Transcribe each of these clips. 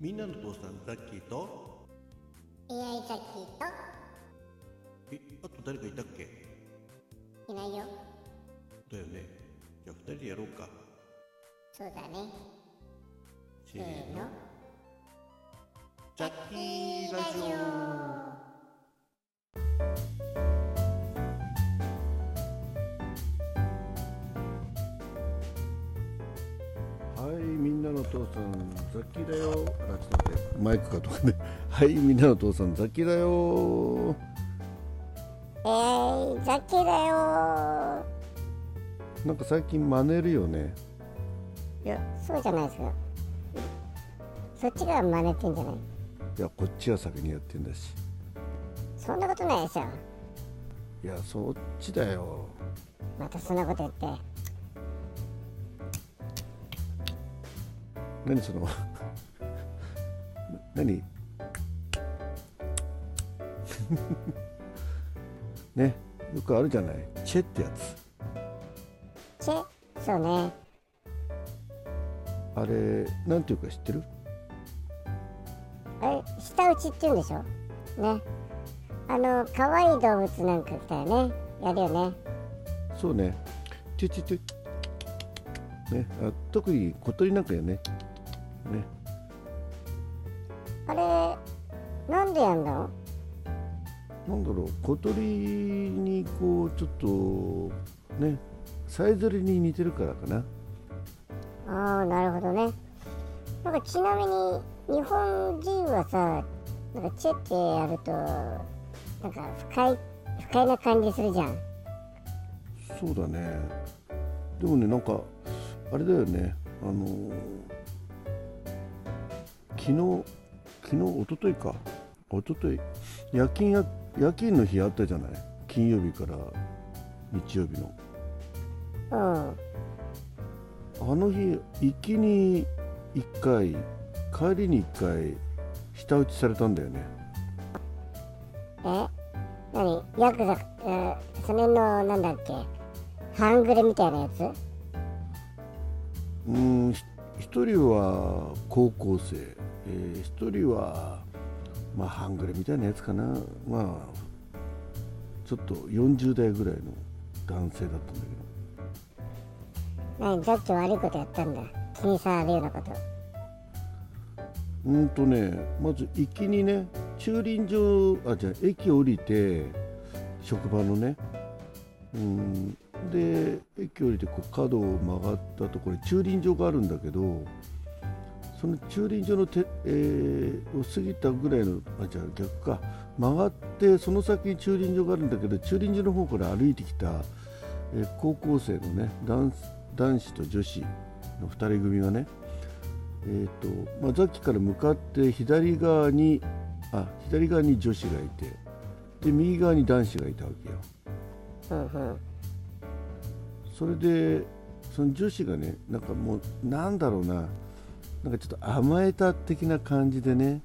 みんなの父さんザッキーと？AI ザッキーえあと誰かいたっけ？といないよ。だよね。じゃあ二人でやろうか。そうだね。せせーの。ザッキーラジオみんなの父さんザッキーだよ。あちょっと待ってマイクかとかねはいみんなの父さんザッキーだよ。えー、ザッキーだよ。なんか最近真似るよね。いやそうじゃないですかそっちが真似てんじゃない。いやこっちは先にやってんだし。そんなことないでしょいやそっちだよ。またそんなこと言って何その何？ねよくあるじゃない。チェってやつ。チェそうね。あれなんていうか知ってる？あれ舌打ちって言うんでしょ？ね。あの可愛い動物なんか来たらね。やるよね。そうね。チュチュチュ。ねあ特に小鳥なんかよねね。あれなんでやんの？なんだろう小鳥にこうちょっとねさえずりに似てるからかな。ああなるほどね。なんかちなみに日本人はさなんかチェってやるとなんか不快不快な感じするじゃん。そうだね。でもねなんかあれだよね。あのー昨日昨日一昨日か。一昨日。夜勤や夜勤の日あったじゃない？金曜日から日曜日の。うん。あの日行きに1回帰りに1回舌打ちされたんだよね。え？何？ヤクザ、えーそれのなんだっけ？半グレみたいなやつ？うーんひ一人は高校生、えー一人はまあ半グレみたいなやつかな。まあちょっと40代ぐらいの男性だったんだけど。何ザッキ悪いことやったんだ。気に障るようなこと。うーんとねまず行きにね駐輪場あじゃあ駅降りて職場のね。うんで駅降りてこう角を曲がったところに駐輪場があるんだけどその駐輪場のて、えーを過ぎたぐらいのあじゃあ逆か。曲がってその先に駐輪場があるんだけど駐輪場の方から歩いてきた、えー高校生のね男男子と女子の2人組がねえーとまあ、ザッキから向かって左側にあ左側に女子がいてで右側に男子がいたわけよ。うんうん。それでその女子がねなんかもうなんだろうななんかちょっと甘えた的な感じでね。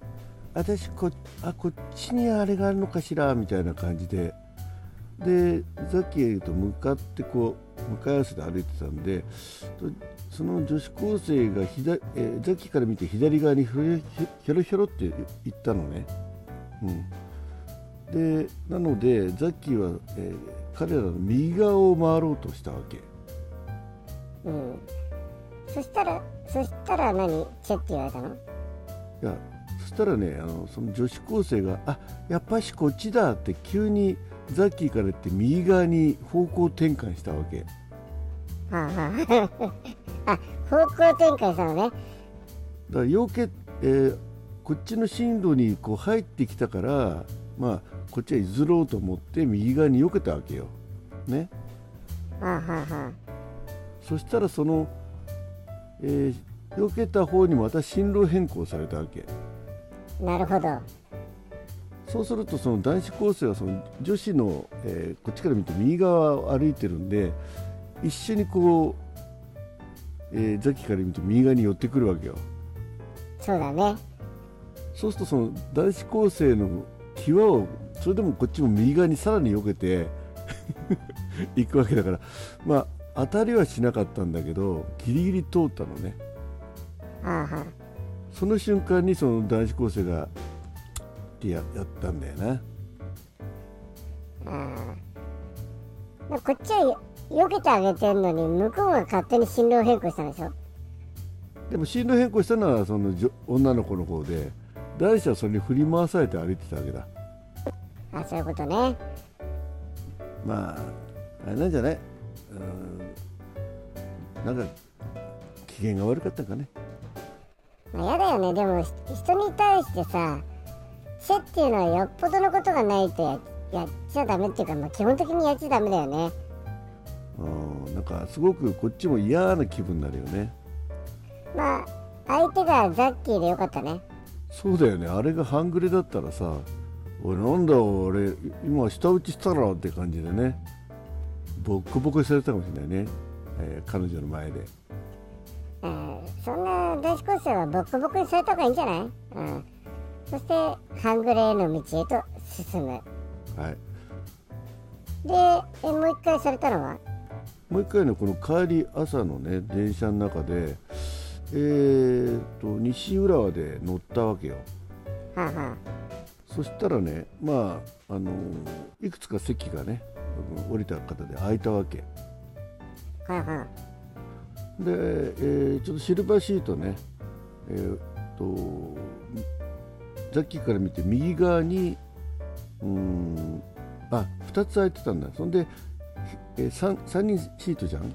私こあこっちにあれがあるのかしらみたいな感じで。でザッキーと向かってこう向かい合わせて歩いてたんでその女子高生が左、えーザッキーから見て左側にひょろひょろって言ったのね、うん、でなのでザッキーは、えー彼らの右側を回ろうとしたわけ。そしたらそしたら何？チェって言われたの？いやそしたらねあのその女子高生が「あやっぱしこっちだ」って急にザッキーから言って右側に方向転換したわけ。はあはあ。あ方向転換したのね。だからよけ、えーこっちの進路にこう入ってきたからまあこっちは譲ろうと思って右側に避けたわけよ。ね。はあはあはそしたらその、えー避けた方にまた進路変更されたわけ。あなるほど。そうするとその男子高生はその女子の、えーこっちから見て右側を歩いてるんで一緒にこう、えーザキから見て右側に寄ってくるわけよ。そうだね。そうするとその男子高生の際をそれでもこっちも右側にさらに避けて 行くわけだから。まあ当たりはしなかったんだけどギリギリ通ったのね。はあはその瞬間にその男子高生がってややったんだよな。ああこっちは避けてあげてんのに向こうが勝手に進路変更したんでしょ？でも進路変更したのはその女の子の方で男子はそれに振り回されて歩いてたわけだ。あそういうことね。まああれなんじゃない？うん。なんか機嫌が悪かったかね。まあ、やだよね。でもひ人に対してさ背っていうのはよっぽどのことがないとややっちゃダメっていうか、まあ、基本的にやっちゃダメだよね。うん。なんかすごくこっちも嫌な気分になるよね。まあ相手がザッキーでよかったね。そうだよね。あれが半グレだったらさ「おいなんだ俺今舌打ちしたら」って感じでねボッコボコにされたかもしれないね、えー彼女の前で。うん。そんな男子高生はボッコボコにされた方がいいんじゃない、うん、そして半グレーの道へと進む。はい。でえもう一回されたのは？もう一回ねこの帰り朝のね電車の中でえー、と西浦和で乗ったわけよ。はあ、はそしたらねまああのーいくつか席がね降りた方で空いたわけ。あ、はあ、はで、えーちょっとシルバーシートねえー、とザッキーから見て右側にうーんあ2つ空いてたんだ。そんで、えー、3, 3人シートじゃん？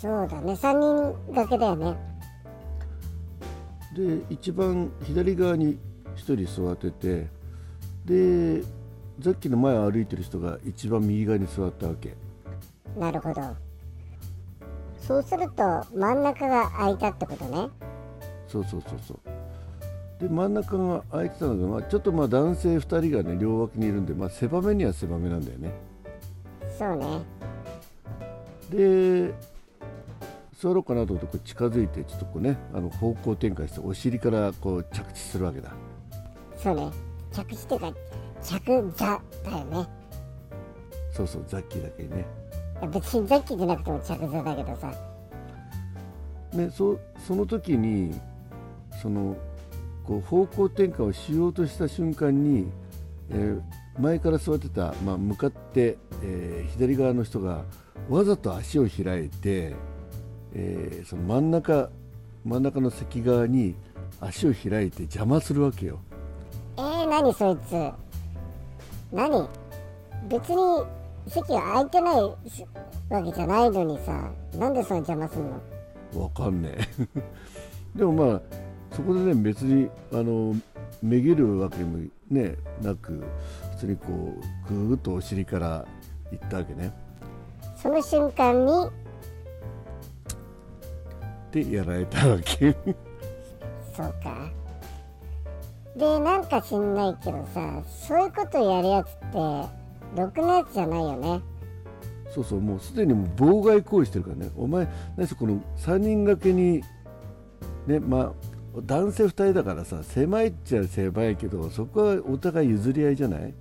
そうだね。3人掛けだよね。で一番左側に1人座っててでザッキーの前を歩いてる人が一番右側に座ったわけ。なるほど。そうすると真ん中が空いたってことね。そうそうそうそう。で真ん中が空いてたのが、まあ、ちょっとまあ男性2人がね両脇にいるんで、まあ、狭めには狭めなんだよね。そうね。で座ろうかなと思ってこう近づいてちょっとこうねあの方向転換してお尻からこう着地するわけだ。そうね。着地っていうか着座だよね。そうそうザッキーだけにね別にザッキーじゃなくても着座だけどさ。ねそその時にそのこう方向転換をしようとした瞬間に、えー前から座ってた、まあ、向かって、えー左側の人がわざと足を開いて、えーその真ん中真ん中の席側に足を開いて邪魔するわけよ。えー、何そいつ何？別に席が空いてないしわけじゃないのにさなんでその邪魔すんの？わかんねえ。でもまあそこでね別にあのめげるわけもねなく普通にこうぐーっとお尻から行ったわけね。その瞬間に？でやられたわけ。そうかでなんか知んないけどさそういうことやるやつってろくなやつじゃないよね。そうそうもうすでにもう妨害行為してるからね。お前何せこの3人掛けにねまあ男性2人だからさ狭いっちゃ狭いけどそこはお互い譲り合いじゃない？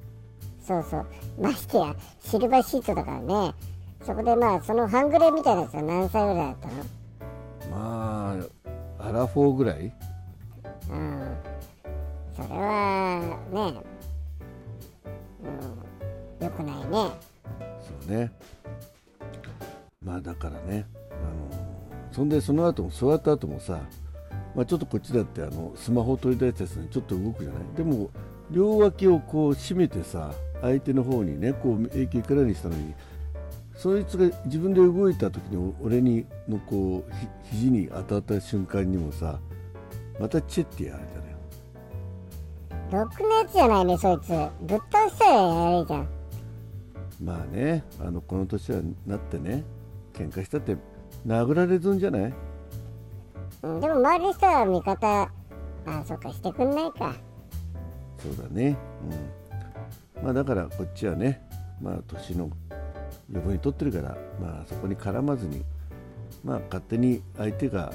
そうそう。ましてやシルバーシートだからね。そこでまあその半グレみたいなやつは何歳ぐらいだったの？まあアラフォーぐらい？うんそれはねうんよくないね。そうね。まあだからねあのそんでその後も座った後もさ、まあ、ちょっとこっちだってあのスマホ取り出したやつにちょっと動くじゃない？でも両脇をこう締めてさ相手の方にねこう影響いかないようにしたのにそいつが自分で動いた時に俺にのこうひ肘に当たった瞬間にもさまたチェってやられたのよ。ろくなやつじゃないねそいつ。ぶっ倒したらやれじゃん。まあねあのこの年はなってね喧嘩したって殴られずんじゃない？うんでも周りの人は味方あそっかしてくんないか。そうだね、うん、まあだからこっちはねまあ年の余分に取ってるからまあそこに絡まずにまあ勝手に相手が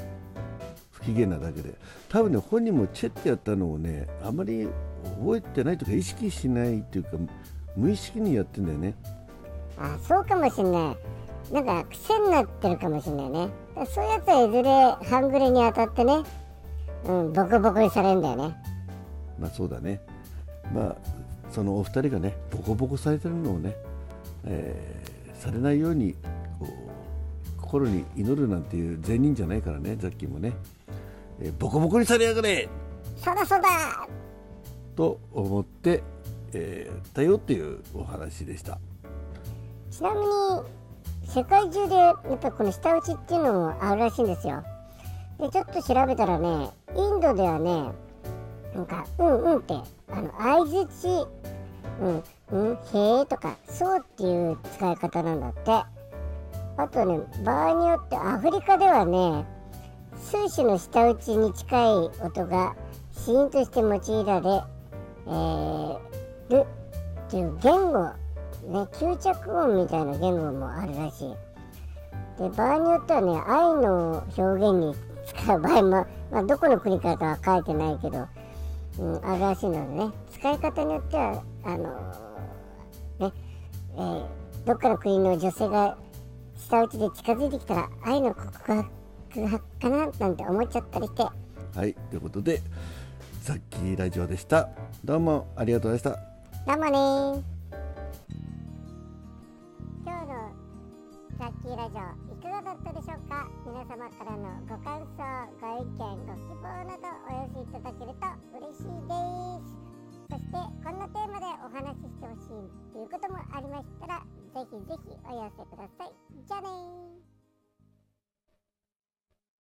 不機嫌なだけで。多分ね本人もチェってやったのをねあまり覚えてないとか意識しないっていうか無意識にやってんだよね。あそうかもしんない。なんか癖になってるかもしんないね。そういうやつはいずれ半グレに当たってねうんボコボコにされるんだよね。まあそうだね。まあそのお二人がねボコボコされてるのをね、えーされないようにこう心に祈るなんていう善人じゃないからねザッキーもね、えーボコボコにされやがれ。そうだそうだと思って、えーたよっていうお話でした。ちなみに世界中でやっぱこの舌打ちっていうのもあるらしいんですよ。でちょっと調べたらねインドではねなんか「うんうん」ってあの相づち「うんうんへえ」とか「そう」っていう使い方なんだって。あとね場合によってアフリカではね数種の舌打ちに近い音がシーンとして用いられ、えーるっていう言語ね、吸着音みたいな言語もあるらしい。で場合によってはね愛の表現に使う場合も、まあ、どこの国からかは書いてないけど、うん、あるらしいのでね使い方によってはあのね、えーどっかの国の女性が舌打ちで近づいてきたら愛の告白かななんて思っちゃったりしてはいということでザッキーラジオでした。どうもありがとうございました。どうもね。今日のザッキーラジオいかがだったでしょうか？皆様からのご感想ご意見ご希望などお寄せいただけると嬉しいです。そしてこんなテーマでお話ししてほしいということもありましたらぜひぜひお寄せください。じゃあねー。